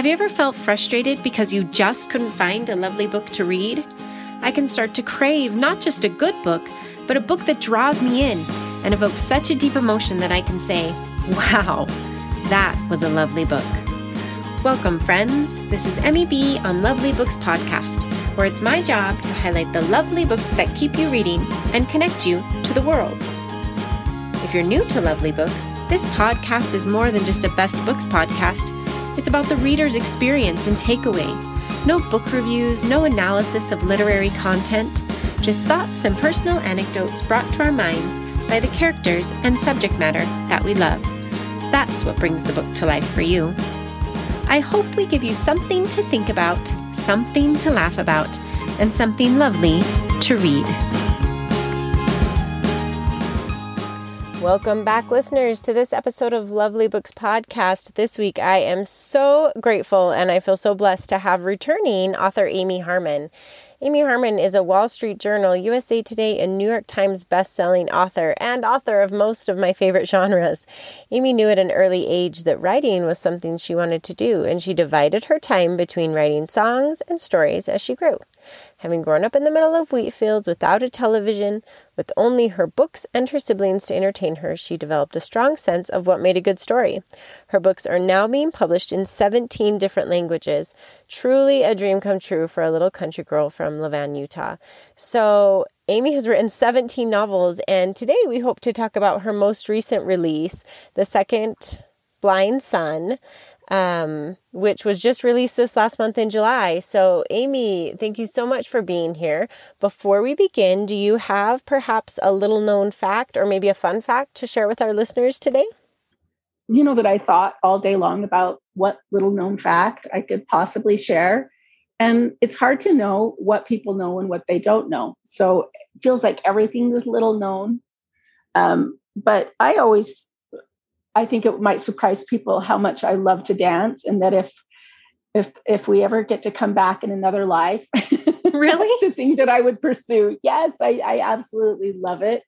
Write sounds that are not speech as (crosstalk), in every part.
Have you ever felt frustrated because you just couldn't find a lovely book to read? I can start to crave not just a good book, but a book that draws me in and evokes such a deep emotion that I can say, wow, that was a lovely book. Welcome, friends. This is Emmy B on Lovely Books Podcast, where it's my job to highlight the lovely books that keep you reading and connect you to the world. If you're new to Lovely Books, this podcast is more than just a best books podcast. It's about the reader's experience and takeaway. No book reviews, no analysis of literary content, just thoughts and personal anecdotes brought to our minds by the characters and subject matter that we love. That's what brings the book to life for you. I hope we give you something to think about, something to laugh about, and something lovely to read. Welcome back, listeners, to this episode of Lovely Books Podcast. This week, I am so grateful and I feel so blessed to have returning author Amy Harmon. Amy Harmon is a Wall Street Journal, USA Today, and New York Times best-selling author and author of most of my favorite genres. Amy knew at an early age that writing was something she wanted to do, and she divided her time between writing songs and stories as she grew. Having grown up in the middle of wheat fields without a television, with only her books and her siblings to entertain her, she developed a strong sense of what made a good story. Her books are now being published in 17 different languages. Truly a dream come true for a little country girl from Levan, Utah. So, Amy has written 17 novels, and today we hope to talk about her most recent release, the second Blind Son um, which was just released this last month in July. So, Amy, thank you so much for being here. Before we begin, do you have perhaps a little known fact or maybe a fun fact to share with our listeners today? You know, that I thought all day long about what little known fact I could possibly share. And it's hard to know what people know and what they don't know. So it feels like everything is little known. Um, but I always I think it might surprise people how much I love to dance, and that if if if we ever get to come back in another life, (laughs) really the thing that I would pursue. Yes, I, I absolutely love it.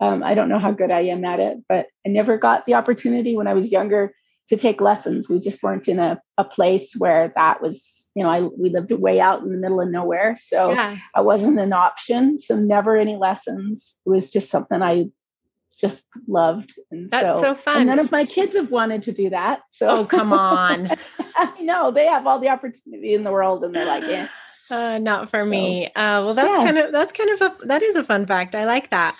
Um, I don't know how good I am at it, but I never got the opportunity when I was younger to take lessons. We just weren't in a, a place where that was, you know, I we lived way out in the middle of nowhere. So yeah. I wasn't an option. So never any lessons. It was just something I just loved. And That's so, so fun. And none of my kids have wanted to do that. So oh, come (laughs) on. I know they have all the opportunity in the world, and they're like, yeah. (sighs) Uh, not for so, me. Uh, well, that's yeah. kind of that's kind of a that is a fun fact. I like that.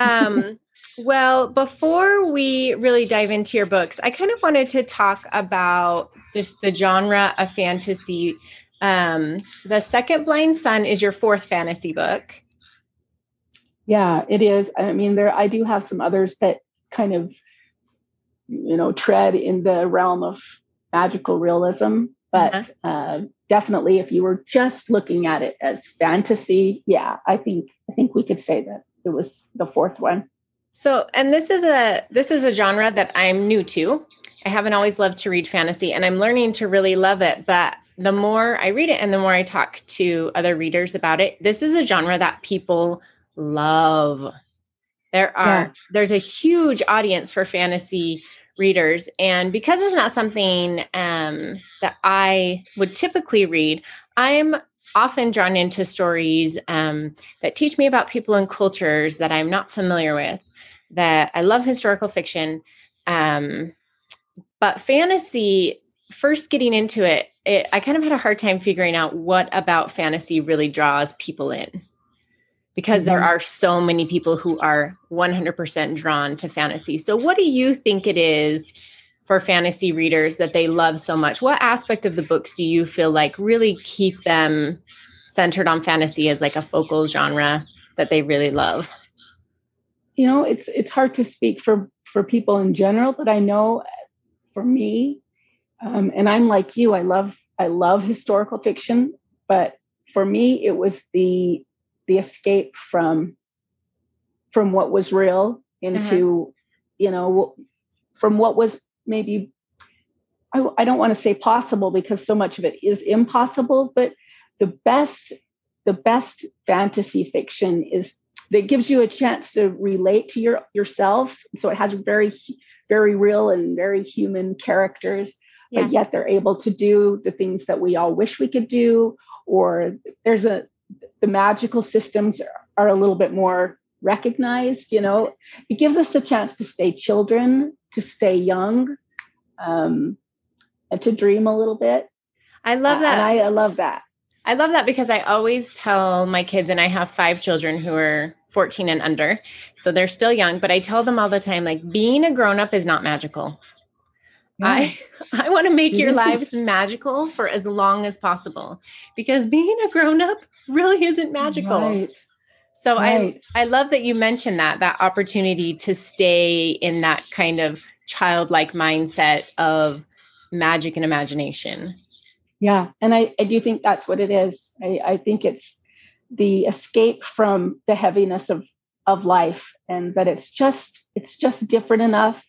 Um, (laughs) well, before we really dive into your books, I kind of wanted to talk about just the genre of fantasy. Um, the Second Blind Son is your fourth fantasy book. Yeah, it is. I mean, there I do have some others that kind of, you know, tread in the realm of magical realism, but uh-huh. uh, definitely, if you were just looking at it as fantasy, yeah, I think I think we could say that it was the fourth one. So, and this is a this is a genre that I'm new to. I haven't always loved to read fantasy, and I'm learning to really love it. But the more I read it, and the more I talk to other readers about it, this is a genre that people love. There are yeah. there's a huge audience for fantasy readers and because it's not something um, that i would typically read i'm often drawn into stories um, that teach me about people and cultures that i'm not familiar with that i love historical fiction um, but fantasy first getting into it, it i kind of had a hard time figuring out what about fantasy really draws people in because mm-hmm. there are so many people who are 100% drawn to fantasy. So, what do you think it is for fantasy readers that they love so much? What aspect of the books do you feel like really keep them centered on fantasy as like a focal genre that they really love? You know, it's it's hard to speak for for people in general, but I know for me, um, and I'm like you, I love I love historical fiction, but for me, it was the the escape from from what was real into uh-huh. you know from what was maybe I, I don't want to say possible because so much of it is impossible but the best the best fantasy fiction is that gives you a chance to relate to your yourself so it has very very real and very human characters yeah. but yet they're able to do the things that we all wish we could do. Or there's a, the magical systems are a little bit more recognized, you know, it gives us a chance to stay children, to stay young, um, and to dream a little bit. I love that. And I, I love that. I love that because I always tell my kids, and I have five children who are 14 and under. So they're still young, but I tell them all the time like being a grown up is not magical. I (laughs) I want to make your lives magical for as long as possible because being a grown up really isn't magical. Right. So right. I I love that you mentioned that that opportunity to stay in that kind of childlike mindset of magic and imagination. Yeah, and I, I do think that's what it is. I, I think it's the escape from the heaviness of of life and that it's just it's just different enough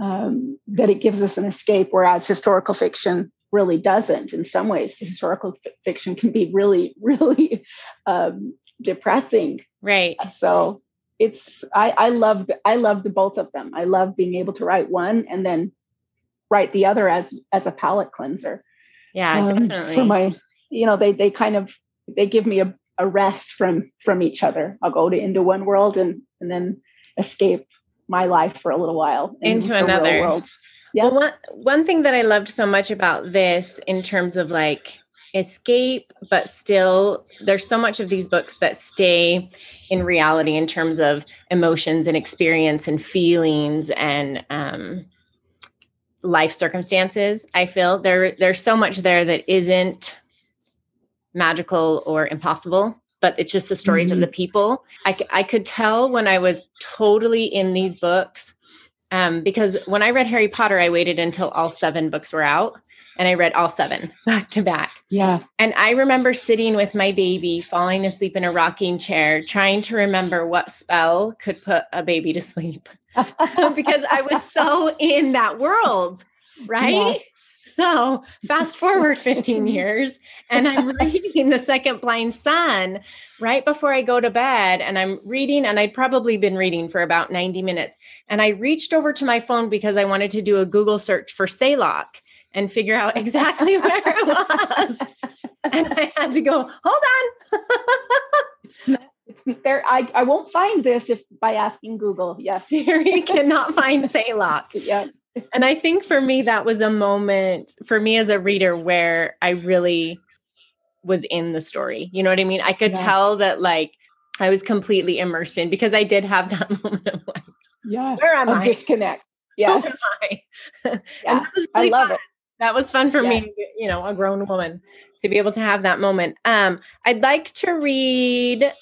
um, that it gives us an escape whereas historical fiction really doesn't. In some ways historical f- fiction can be really (laughs) really um, depressing. Right. So it's i i love the, i loved both of them. I love being able to write one and then write the other as as a palate cleanser. Yeah um, definitely. for my you know they they kind of they give me a a rest from from each other. I'll go to into one world and and then escape my life for a little while into another. world. Yeah. Well, one one thing that I loved so much about this in terms of like escape, but still there's so much of these books that stay in reality in terms of emotions and experience and feelings and um, life circumstances. I feel there there's so much there that isn't magical or impossible but it's just the stories mm-hmm. of the people I, I could tell when i was totally in these books um, because when i read harry potter i waited until all seven books were out and i read all seven (laughs) back to back. Yeah. And i remember sitting with my baby falling asleep in a rocking chair trying to remember what spell could put a baby to (laughs) sleep. (laughs) Because i was so in that world right. So fast forward 15 (laughs) years, and I'm reading The Second Blind Son right before I go to bed. And I'm reading, and I'd probably been reading for about 90 minutes. And I reached over to my phone because I wanted to do a Google search for Saylok and figure out exactly where it (laughs) was. and I had to go, hold on. (laughs) there I, I won't find this if by asking Google. Yes. Siri cannot find Saylok. yeah and I think for me, that was a moment for me as a reader where I really was in the story. You know what I mean? I could yeah. tell that like I was completely immersed in because I did have (laughs) that moment of like, yeah, where am I? Disconnect. (laughs) Yeah. (laughs) yeah. that was really I love fun. it. That was fun for yes. me, you know, a grown woman to be able to have that moment. Um, I'd like to read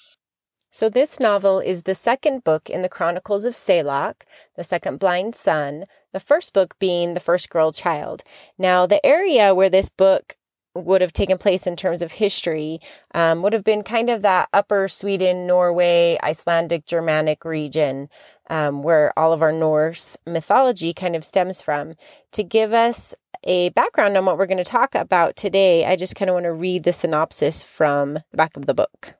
so, this novel is the second book in the Chronicles of Saylok, the second blind son, the first book being The First Girl Child. Now, the area where this book would have taken place in terms of history um, would have been kind of that upper Sweden, Norway, Icelandic, Germanic region um, where all of our Norse mythology kind of stems from. To give us a background on what we're going to talk about today, I just kind of want to read the synopsis from the back of the book.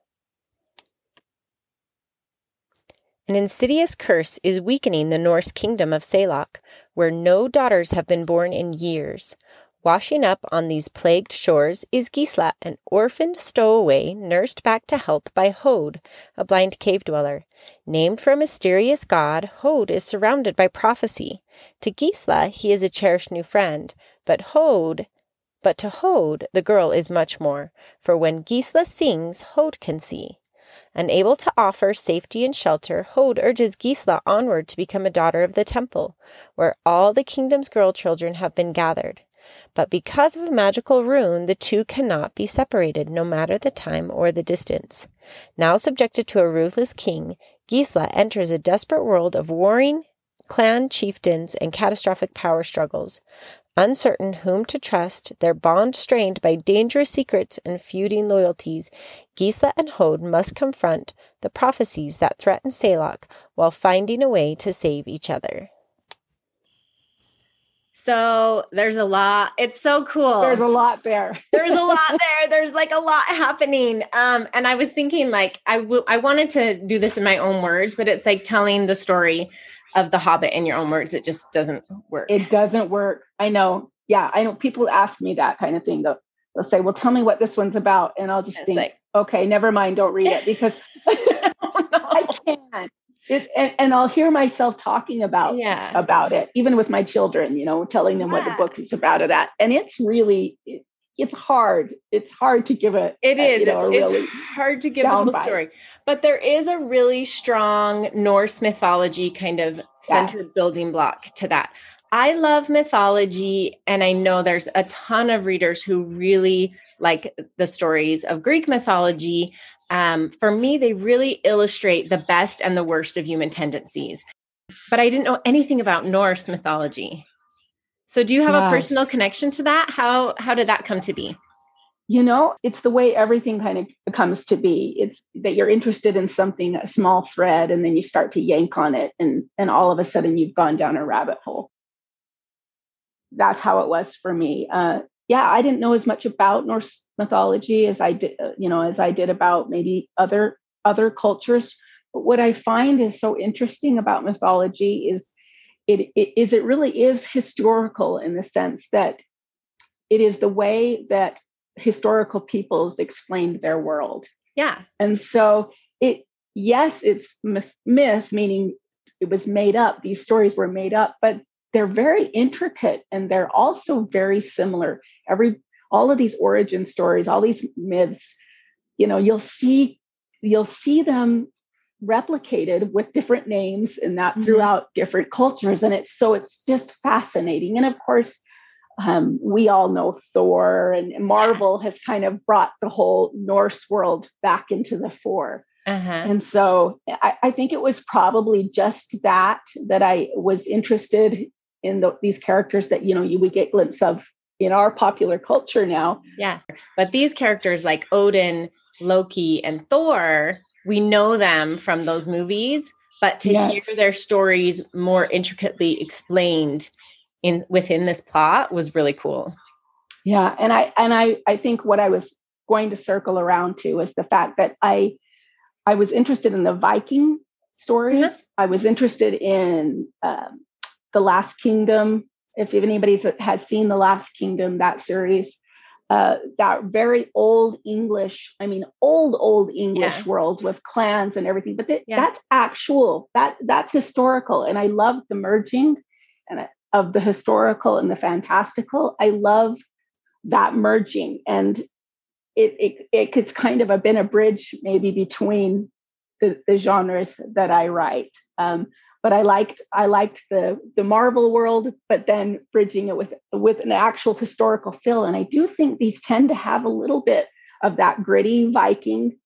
An insidious curse is weakening the Norse kingdom of Saylok, where no daughters have been born in years. Washing up on these plagued shores is Gisla, an orphaned stowaway nursed back to health by Hode, a blind cave dweller. Named for a mysterious god, Hode is surrounded by prophecy. To Gisla, he is a cherished new friend, but Hode but to Hode, the girl is much more, for when Gisla sings, Hode can see. Unable to offer safety and shelter, Hode urges Gisla onward to become a daughter of the temple, where all the kingdom's girl children have been gathered. But because of a magical rune, the two cannot be separated, no matter the time or the distance. Now subjected to a ruthless king, Gisla enters a desperate world of warring clan chieftains and catastrophic power struggles. Uncertain whom to trust, their bond strained by dangerous secrets and feuding loyalties, Gisla and Hode must confront the prophecies that threaten Saylok while finding a way to save each other. So there's a lot. It's so cool. There's a lot there. (laughs) there's a lot there. There's like a lot happening. Um, and I was thinking like I, w- I wanted to do this in my own words, but it's like telling the story of the Hobbit in your own words. It just doesn't work. It doesn't work. I know. yeah, I know people ask me that kind of thing. They'll, they'll say, well, tell me what this one's about. And I'll just it's think, like, okay, never mind, don't read it because (laughs) (laughs) I can't. It, and, and, I'll hear myself talking about yeah. about it, even with my children, you know, telling them yeah. what the book is about of that. And it's really it, it's hard. It's hard to give a it is. A, you know, it's, really it's hard to give the whole story. But there is a really strong Norse mythology kind of centered yes. building block to that. I love mythology, and I know there's a ton of readers who really like the stories of Greek mythology. Um, for me, they really illustrate the best and the worst of human tendencies. But I didn't know anything about Norse mythology. So, do you have a personal connection to that? How how did that come to be? You know, it's the way everything kind of comes to be. It's that you're interested in something, a small thread, and then you start to yank on it, and and all of a sudden you've gone down a rabbit hole that's how it was for me. Uh, yeah, I didn't know as much about Norse mythology as I did, uh, you know, as I did about maybe other other cultures. But what I find is so interesting about mythology is it, it is it really is historical in the sense that it is the way that historical peoples explained their world. Yeah. And so it yes, it's myth, myth meaning it was made up. These stories were made up, but they're very intricate and they're also very similar. Every all of these origin stories, all these myths, you know, you'll see you'll see them replicated with different names and that mm-hmm. throughout different cultures and it's so it's just fascinating and of course um, we all know thor and marvel has kind of brought the whole norse world back into the fore uh-huh. And so I, I, think it was probably just that that I was interested in the, these characters that you know you would get glimpse of in our popular culture now. Yeah, but these characters like Odin, Loki, and Thor, we know them from those movies, but to yes. hear their stories more intricately explained in within this plot was really cool. Yeah, and I and I I think what I was going to circle around to is the fact that I I was interested in the Viking stories. Mm-hmm. I was interested in um, the Last Kingdom. If anybody has seen The Last Kingdom, that series, uh, that very old English, I mean, old, old English yeah. world with clans and everything, but th- yeah. that's actual, that that's historical. And I love the merging and of the historical and the fantastical. I love that merging. And it, it, it it's kind of a, been a bridge maybe between the, the genres that I write. Um, but I liked I liked the the Marvel world, but then bridging it with with an actual historical fill. And I do think these tend to have a little bit of that gritty Viking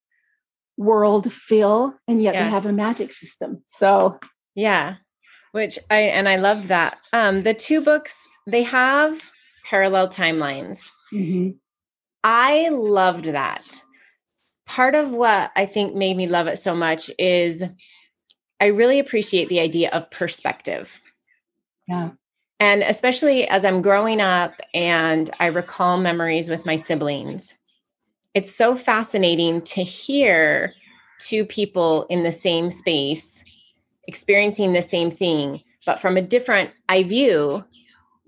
world feel, and yet yeah. they have a magic system. So yeah, which I and I loved that. Um, the two books they have parallel timelines. Mm-hmm. I loved that. Part of what I think made me love it so much is I really appreciate the idea of perspective. Yeah. And especially as I'm growing up and I recall memories with my siblings, it's so fascinating to hear two people in the same space experiencing the same thing, but from a different eye view,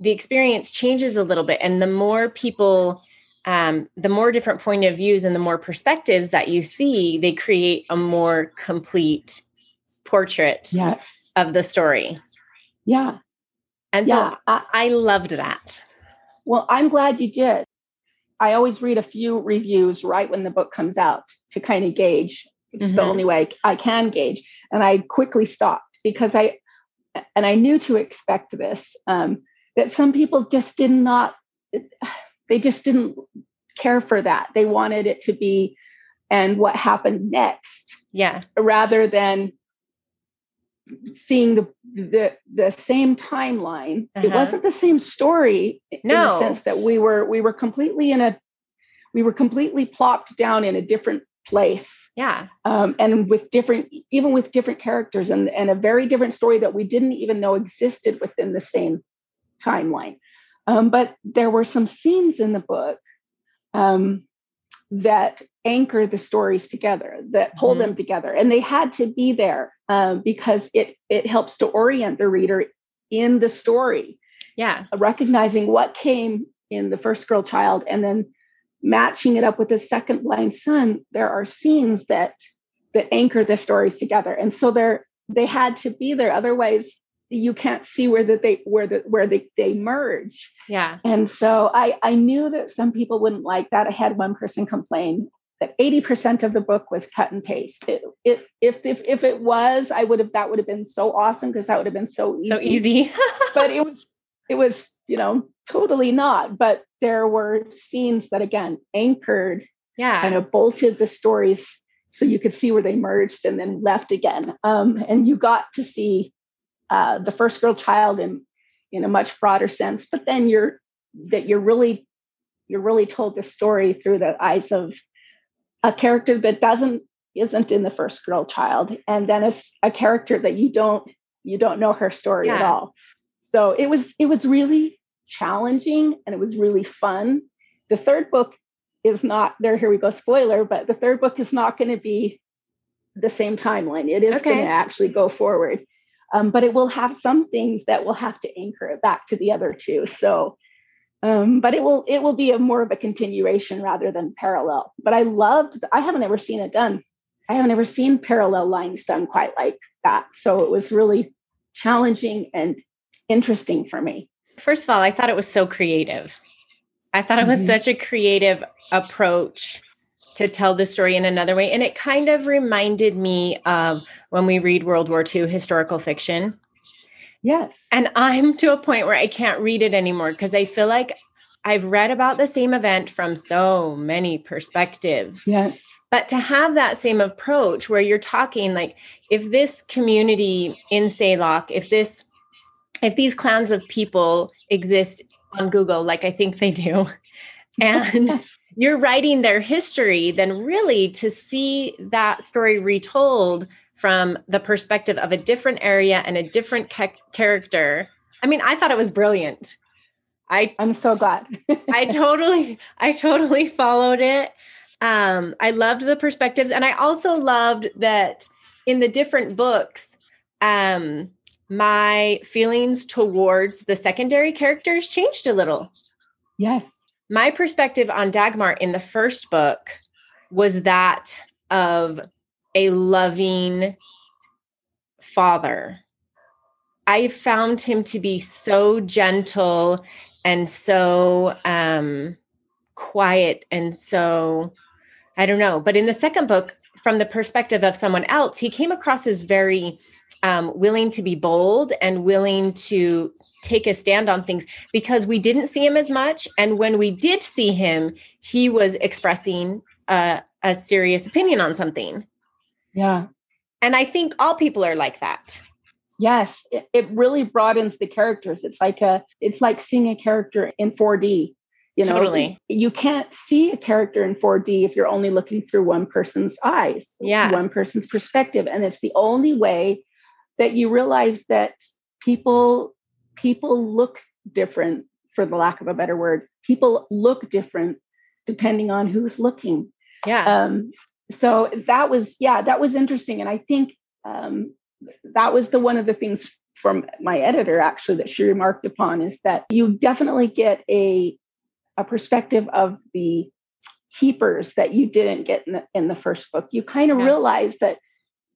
the experience changes a little bit. And the more people, um, the more different point of views and the more perspectives that you see, they create a more complete portrait yes. of the story. Yeah. And yeah. so I, I loved that. Well, I'm glad you did. I always read a few reviews right when the book comes out to kind of gauge. It's mm-hmm. the only way I can gauge. And I quickly stopped because I, and I knew to expect this, um, that some people just did not, (sighs) they just didn't care for that. They wanted it to be, and what happened next. Yeah. Rather than seeing the the the same timeline. Uh-huh. It wasn't the same story no. in the sense that we were we were completely in a we were completely plopped down in a different place. Yeah. Um, and with different even with different characters and and a very different story that we didn't even know existed within the same timeline. Um, but there were some scenes in the book um, that anchor the stories together, that hold mm-hmm. them together, and they had to be there um, because it it helps to orient the reader in the story. Yeah. Recognizing what came in the first girl child and then matching it up with the second blind son, there are scenes that that anchor the stories together. And so they're they had to be there. Otherwise, you can't see where that they where the where they, they merge. Yeah. And so I I knew that some people wouldn't like that. I had one person complain that 80% of the book was cut and paste. It, it if if if it was, I would have that would have been so awesome because that would have been so easy. So easy. (laughs) but it was it was, you know, totally not. But there were scenes that again anchored, yeah, kind of bolted the stories so you could see where they merged and then left again. Um, and you got to see uh, the first girl child in in a much broader sense. But then you're that you're really you're really told the story through the eyes of a character that doesn't isn't in the first girl child, and then it's a character that you don't you don't know her story yeah. at all. So it was it was really challenging and it was really fun. The third book is not there. Here we go, spoiler, but the third book is not going to be the same timeline. It is okay. going to actually go forward. Um, but it will have some things that will have to anchor it back to the other two. So, um, but it will it will be a more of a continuation rather than parallel. But I loved. I haven't ever seen it done. I haven't ever seen parallel lines done quite like that. So it was really challenging and interesting for me. First of all, I thought it was so creative. I thought it was mm-hmm. such a creative approach to tell the story in another way. And it kind of reminded me of when we read World War II historical fiction. Yes. And I'm to a point where I can't read it anymore because I feel like I've read about the same event from so many perspectives. Yes. But to have that same approach where you're talking like if this community in Saylok, if this if these clans of people exist on Google like I think they do, (laughs) and you're writing their history, then really to see that story retold from the perspective of a different area and a different ca- character. I mean, I thought it was brilliant. I I'm so glad. I (laughs) totally I totally followed it. Um I loved the perspectives and I also loved that in the different books um my feelings towards the secondary characters changed a little. Yes my perspective on Dagmar in the first book was that of a loving father. I found him to be so gentle and so um, quiet and so, I don't know. But in the second book, from the perspective of someone else, he came across as very um, willing to be bold and willing to take a stand on things because we didn't see him as much. And when we did see him, he was expressing a, a serious opinion on something. Yeah. And I think all people are like that. Yes, it, it really broadens the characters. It's like a it's like seeing a character in 4D. You know, totally. you can't see a character in 4D if you're only looking through one person's eyes, yeah, one person's perspective, and it's the only way that you realize that people people look different for the lack of a better word. People look different depending on who's looking. Yeah. Um, so that was yeah that was interesting. And i think um, that was the one of the things from my editor actually that she remarked upon is that you definitely get a a perspective of the keepers that you didn't get in the, in the first book. You kind of yeah. realize that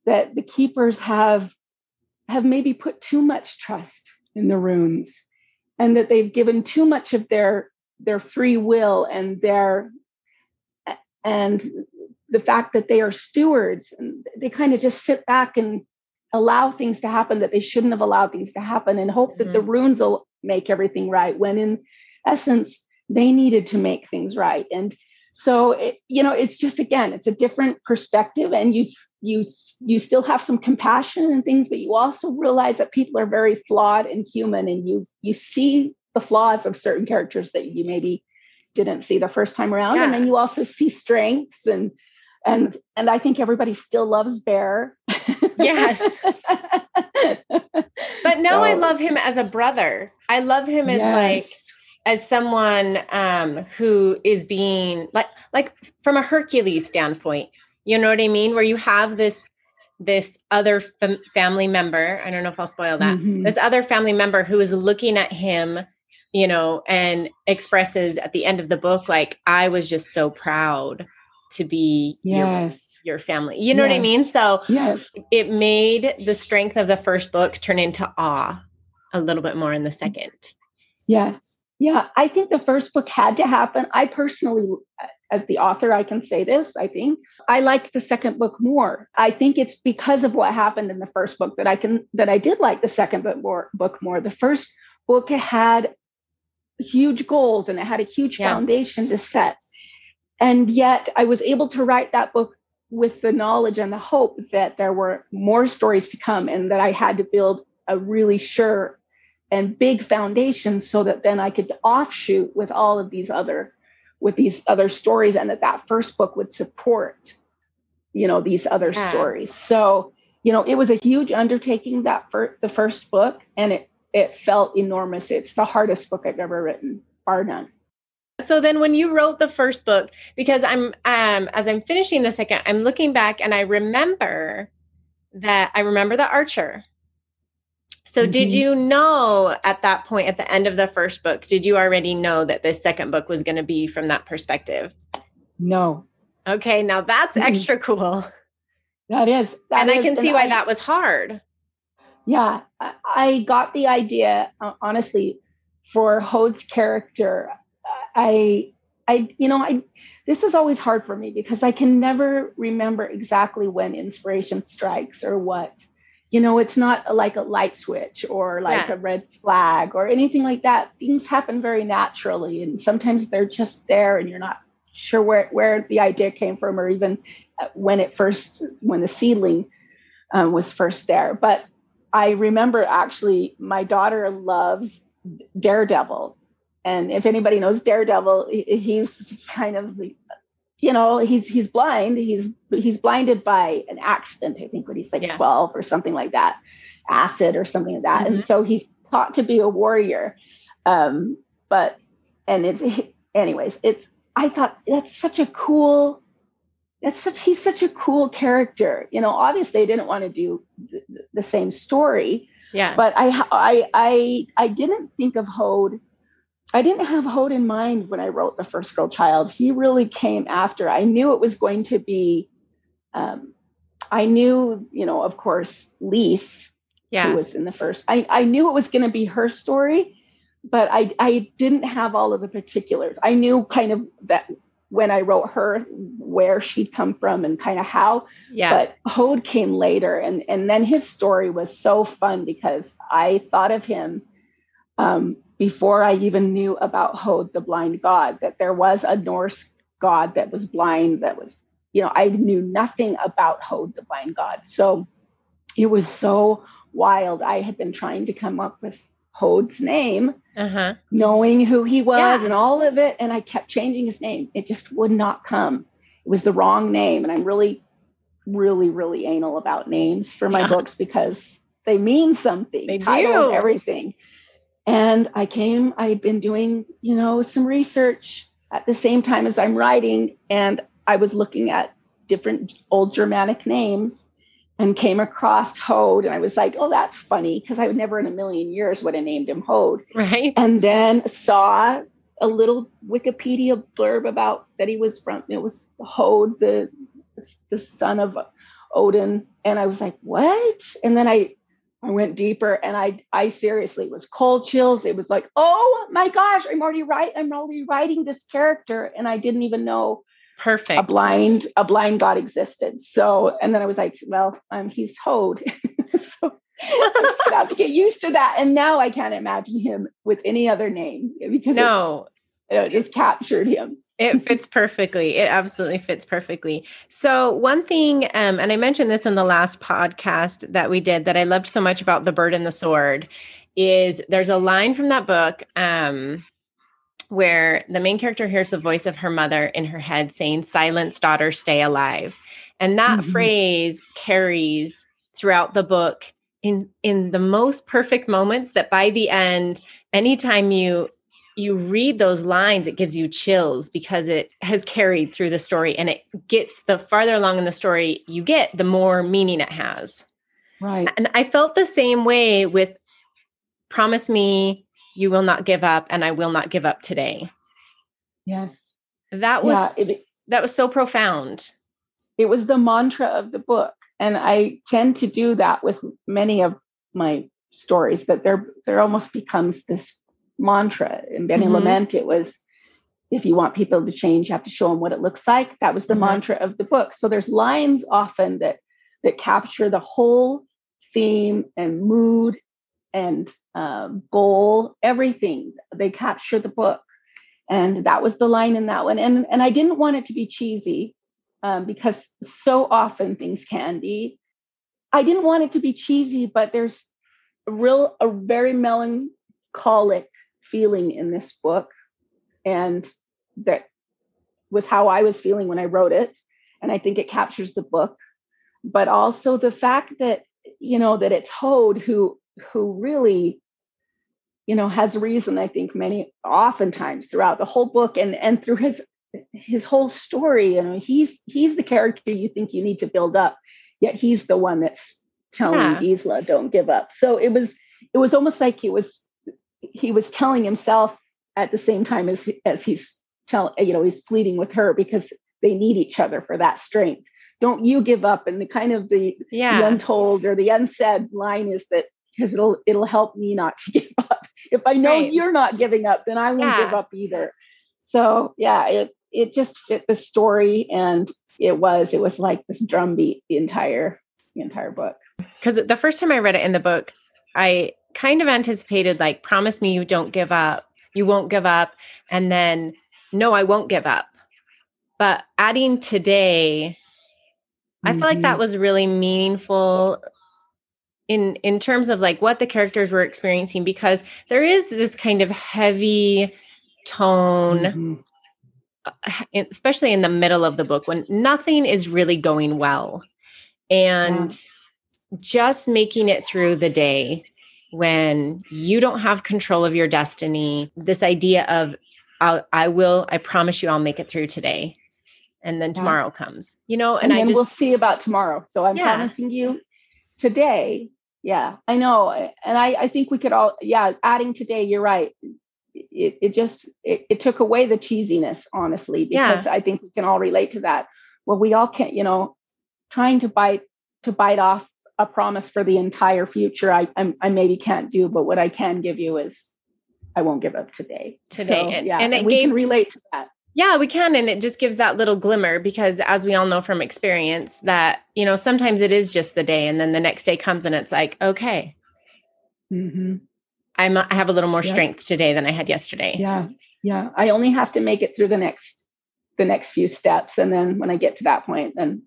that the keepers have have maybe put too much trust in the runes and that they've given too much of their their free will and their and the fact that they are stewards and they kind of just sit back and allow things to happen that they shouldn't have allowed things to happen and hope mm-hmm. that the mm-hmm. runes will make everything right when in essence they needed to make things right and so it, you know it's just again it's a different perspective and you you you still have some compassion and things but you also realize that people are very flawed and human and you you see the flaws of certain characters that you maybe didn't see the first time around yeah. and then you also see strengths and and and i think everybody still loves Bayr yes (laughs) but now so, i love him as a brother i love him as yes. like as someone um, who is being like like from a Hercules standpoint. You know what I mean? Where you have this this other fam- family member. I don't know if I'll spoil that. Mm-hmm. This other family member who is looking at him you know, and expresses at the end of the book, like, I was just so proud to be yes. your, your family. You know yes. what I mean? So yes. it made the strength of the first book turn into awe a little bit more in the second. Yes. Yeah. I think the first book had to happen. I personally, as the author, I can say this, I think. I liked the second book more. I think it's because of what happened in the first book that I can that I did like the second book more book more. The first book had huge goals and it had a huge yeah. foundation to set. And yet I was able to write that book with the knowledge and the hope that there were more stories to come and that I had to build a really sure and big foundations so that then I could offshoot with all of these other with these other stories and that that first book would support you know these other yeah. stories. So you know it was a huge undertaking that for the first book and it it felt enormous. It's the hardest book i've ever written bar none. So then when you wrote the first book because i'm um as i'm finishing the second i'm looking back and i remember that i remember the archer so mm-hmm. did you know at that point at the end of the first book did you already know that this second book was going to be from that perspective no okay now that's mm-hmm. extra cool that is that and is, i can see why I, that was hard yeah i got the idea uh, honestly for hode's character I I you know I this is always hard for me because I can never remember exactly when inspiration strikes or what. You know, it's not like a light switch or like yeah. a red flag or anything like that. Things happen very naturally and sometimes they're just there and you're not sure where where the idea came from or even uh, when it first when the seedling um, was first there. But I remember actually my daughter loves Daredevil and if anybody knows Daredevil, he's kind of you know he's he's blind. He's he's blinded by an accident. I think when he's like yeah. twelve or something like that, acid or something like that. Mm-hmm. And so he's taught to be a warrior. Um, but and it's anyways, it's I thought that's such a cool that's such he's such a cool character you know obviously i didn't want to do the, the, same story yeah but I, I i i didn't think of hode I didn't have Hode in mind when I wrote The First Girl Child. He really came after. I knew it was going to be, um, I knew, you know, of course, Lise, yeah. who was in the first. I, I knew it was going to be her story, but I, I didn't have all of the particulars. I knew kind of that when I wrote her, where she'd come from and kind of how. Yeah. But Hode came later, and and then his story was so fun because I thought of him um, before I even knew about Hode, the blind god, that there was a Norse god that was blind, that was, you know, I knew nothing about Hode, the blind god. So it was so wild. I had been trying to come up with Hode's name, uh-huh. knowing who he was yeah. and all of it. And I kept changing his name. It just would not come. It was the wrong name. And I'm really, really, really anal about names for my yeah. books because they mean something. They Titles, do. everything. And I came, I had been doing, you know, some research at the same time as I'm writing. And I was looking at different old Germanic names and came across Hode. And I was like, oh, that's funny because I would never in a million years would have named him Hode. Right. And then saw a little Wikipedia blurb about that he was from, it was Hode, the, the son of Odin. And I was like, what? And then I I went deeper and I I seriously was cold chills. It was like, oh my gosh, I'm already right. I'm already writing this character. And I didn't even know perfect a blind, a blind God existed. So and then I was like, well, um, he's Hode. (laughs) so I'm just gonna have to get used to that. And now I can't imagine him with any other name because no, it just captured him it fits perfectly. It absolutely fits perfectly. So, one thing, um, and I mentioned this in the last podcast that we did that I loved so much about The Bird and the Sword is there's a line from that book um, where the main character hears the voice of her mother in her head saying, Silence, daughter, stay alive. And that mm-hmm. phrase carries throughout the book in in the most perfect moments that by the end anytime you you read those lines, it gives you chills because it has carried through the story and it gets the farther along in the story you get, the more meaning it has. Right. And I felt the same way with Promise Me you will not give up, and I will not give up today. Yes. That was yeah, it, that was so profound. It was the mantra of the book. And I tend to do that with many of my stories, that there there almost becomes this mantra. In Benny mm-hmm. Lament, it was if you want people to change, you have to show them what it looks like. That was the mm-hmm. mantra of the book. So there's lines often that that capture the whole theme and mood and um, goal, everything. They capture the book, and that was the line in that one. And and I didn't want it to be cheesy um, because so often things can be. I didn't want it to be cheesy, but there's a real a very melancholic feeling in this book, and that was how I was feeling when I wrote it, and I think it captures the book. But also the fact that you know that it's Hode who who really you know has reason i think many oftentimes throughout the whole book and and through his his whole story you know he's he's the character you think you need to build up yet he's the one that's telling yeah. gisela don't give up so it was it was almost like he was he was telling himself at the same time as as he's telling you know he's pleading with her because they need each other for that strength don't you give up and the kind of the, yeah. the untold or the unsaid line is that because it'll it'll help me not to (laughs) give up. If I know right. you're not giving up, then I won't yeah. give up either. So yeah, it it just fit the story and it was it was like this drumbeat the entire the entire book. Because the first time I read it in the book, I kind of anticipated like promise me you don't give up, you won't give up, and then no, I won't give up. But adding today, I feel like that mm-hmm. was really meaningful in in terms of like what the characters were experiencing because there is this kind of heavy tone mm-hmm. Uh, especially in the middle of the book when nothing is really going well and yeah. just making it through the day when you don't have control of your destiny this idea of I'll, I will I promise you I'll make it through today and then tomorrow yeah. comes you know and, and I just we'll see about tomorrow so I'm yeah. promising you today yeah i know eh, and i i think we could all yeah adding today you're right it, it just it, it took away the cheesiness honestly because yeah. i think we can all relate to that well we all can't you know trying to bite to bite off a promise for the entire future I, I'm, I maybe can't do but what i can give you is i won't give up today today so, and, yeah and, and we gave, can relate to that yeah, we can. And it just gives that little glimmer because, as we all know from experience, that, you know, sometimes it is just the day. And then the next day comes and it's like, okay, mm-hmm. I'm, I have a little more strength today than I had yesterday. Yeah. Yeah. I only have to make it through the next, the next few steps. And then when I get to that point, then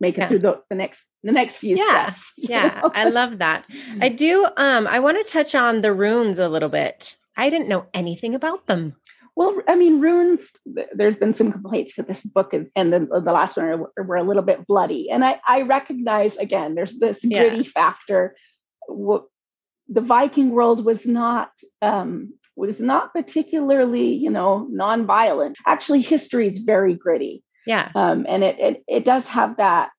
make it yeah. through the, the next the next few yeah steps. (laughs) yeah i love that i do um i want to touch on the runes a little bit i didn't know anything about them well, I mean, runes. There's been some complaints that this book is, and the, the last one were, were, a little bit bloody, and I, I recognize again. There's this gritty yeah. factor. The Viking world was not um, was not particularly, you know, non-violent. Actually, history is very gritty. Yeah, um, and it, it it does have that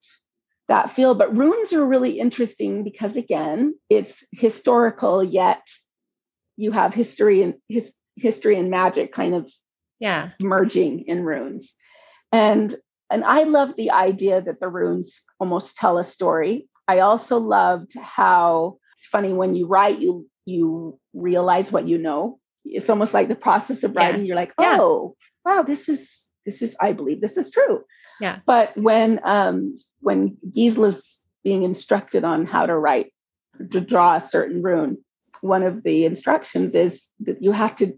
that feel. But runes are really interesting because again, it's historical yet you have history and his, history and magic kind of yeah merging in runes and and i love the idea that the runes almost tell a story i also loved how it's funny when you write you you realize what you know it's almost like the process of writing yeah. you're like oh yeah. wow this is this is i believe this is true yeah but when um when gisela's being instructed on how to write to draw a certain rune one of the instructions is that you have to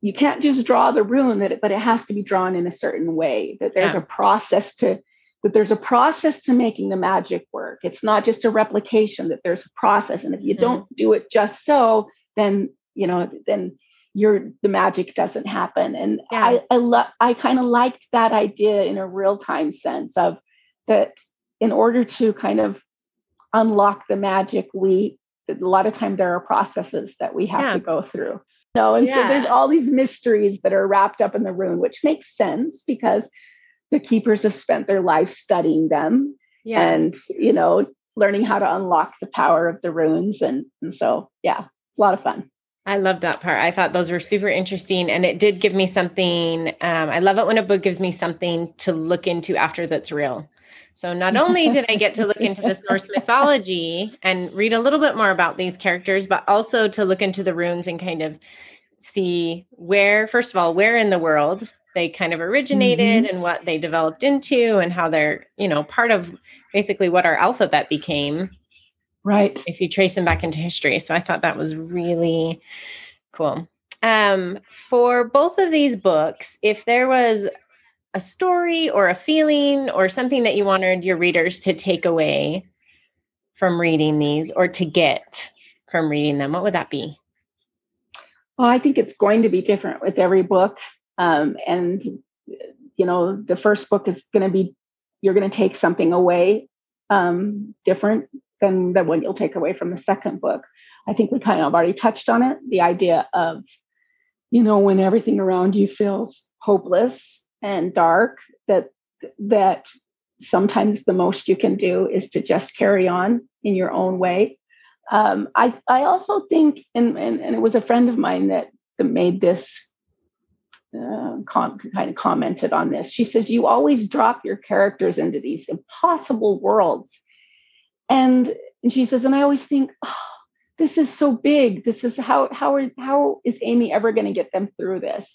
you can't just draw the rune that it, but it has to be drawn in a certain way that there's yeah. a process to that there's a process to making the magic work it's not just a replication that there's a process and if you mm-hmm. don't do it just so then you know then your the magic doesn't happen and yeah. i i love i kind of liked that idea in a real time sense of that in order to kind of unlock the magic we a lot of time there are processes that we have yeah. to go through know and yeah. so there's all these mysteries that are wrapped up in the rune which makes sense because the keepers have spent their life studying them yeah. and you know learning how to unlock the power of the runes and, and so yeah it's a lot of fun I love that part. I thought those were super interesting. And it did give me something. Um, I love it when a book gives me something to look into after that's real. So not only (laughs) did I get to look into this Norse mythology and read a little bit more about these characters, but also to look into the runes and kind of see where, first of all, where in the world they kind of originated mm-hmm. and what they developed into and how they're, you know, part of basically what our alphabet became. Right. If you trace them back into history. So I thought that was really cool. Um, for both of these books, if there was a story or a feeling or something that you wanted your readers to take away from reading these or to get from reading them, what would that be? Well, I think it's going to be different with every book. Um, and, you know, the first book is going to be, you're going to take something away um, different than, the one you'll take away from the second book. I think we kind of already touched on it the idea of, you know, when everything around you feels hopeless and dark that that sometimes the most you can do is to just carry on in your own way. Um, I, I also think and, and, and, it was a friend of mine that, that made this uh, com- kind of commented on this. She says you always drop your characters into these impossible worlds. And, and she says and i always think oh, this is so big. This is how how are, how is amy ever going to get them through this?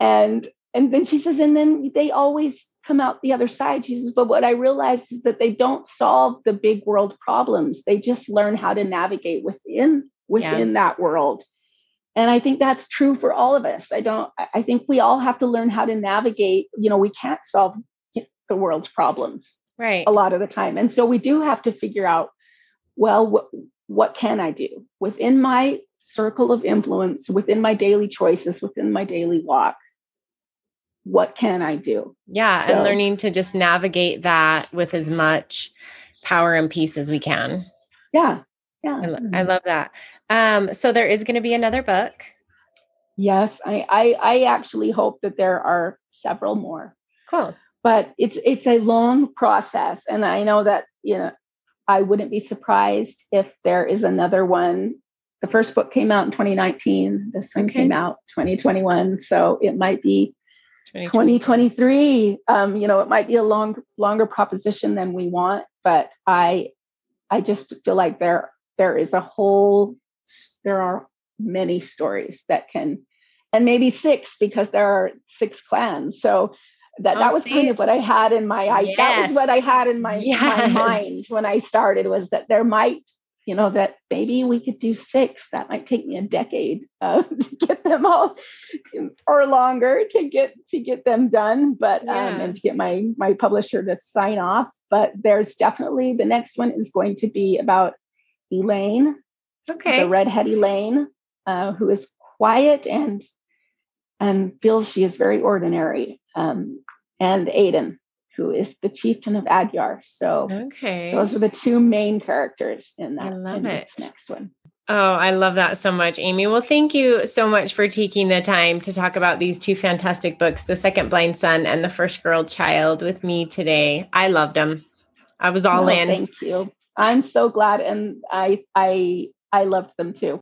And and then she says, and then they always come out the other side. She says, but what I realized is that they don't solve the big world problems. They just learn how to navigate within within yeah. that world. And I think that's true for all of us. I don't, I think we all have to learn how to navigate. You know, we can't solve the world's problems right a lot of the time. And so we do have to figure out, well, what, what can I do within my circle of influence, within my daily choices, within my daily walk? What can I do? Yeah. So, and learning to just navigate that with as much power and peace as we can. Yeah. Yeah. I, I mm-hmm. love that. Um, so there is going to be another book. Yes. I, I, I actually hope that there are several more. Cool. But it's, it's a long process. And I know that, you know, I wouldn't be surprised if there is another one. The first book came out in 2019. This one okay. came out 2021. So it might be 2023 um, you know it might be a long longer proposition than we want but i i just feel like there there is a whole there are many stories that can and maybe six because there are six clans so that, that oh, was see. kind of what I had in my I, yes. that was what I had in my, yes. my mind when I started was that there might you know that maybe we could do six. That might take me a decade uh, (laughs) to get them all or longer to get to get them done but um, yeah. um, and to get my my publisher to sign off. But there's definitely the next one is going to be about elaine okay. the redhead elaine uh, who is quiet and and feels she is very ordinary um, and aiden who is the chieftain of Adyar. So okay. those are the two main characters in that I love it. next one. Oh, I love that so much, Amy. Well, thank you so much for taking the time to talk about these two fantastic books, The Second Blind Son and The First Girl Child, with me today. I loved them. I was all in. Thank you. I'm so glad, and I I I loved them too.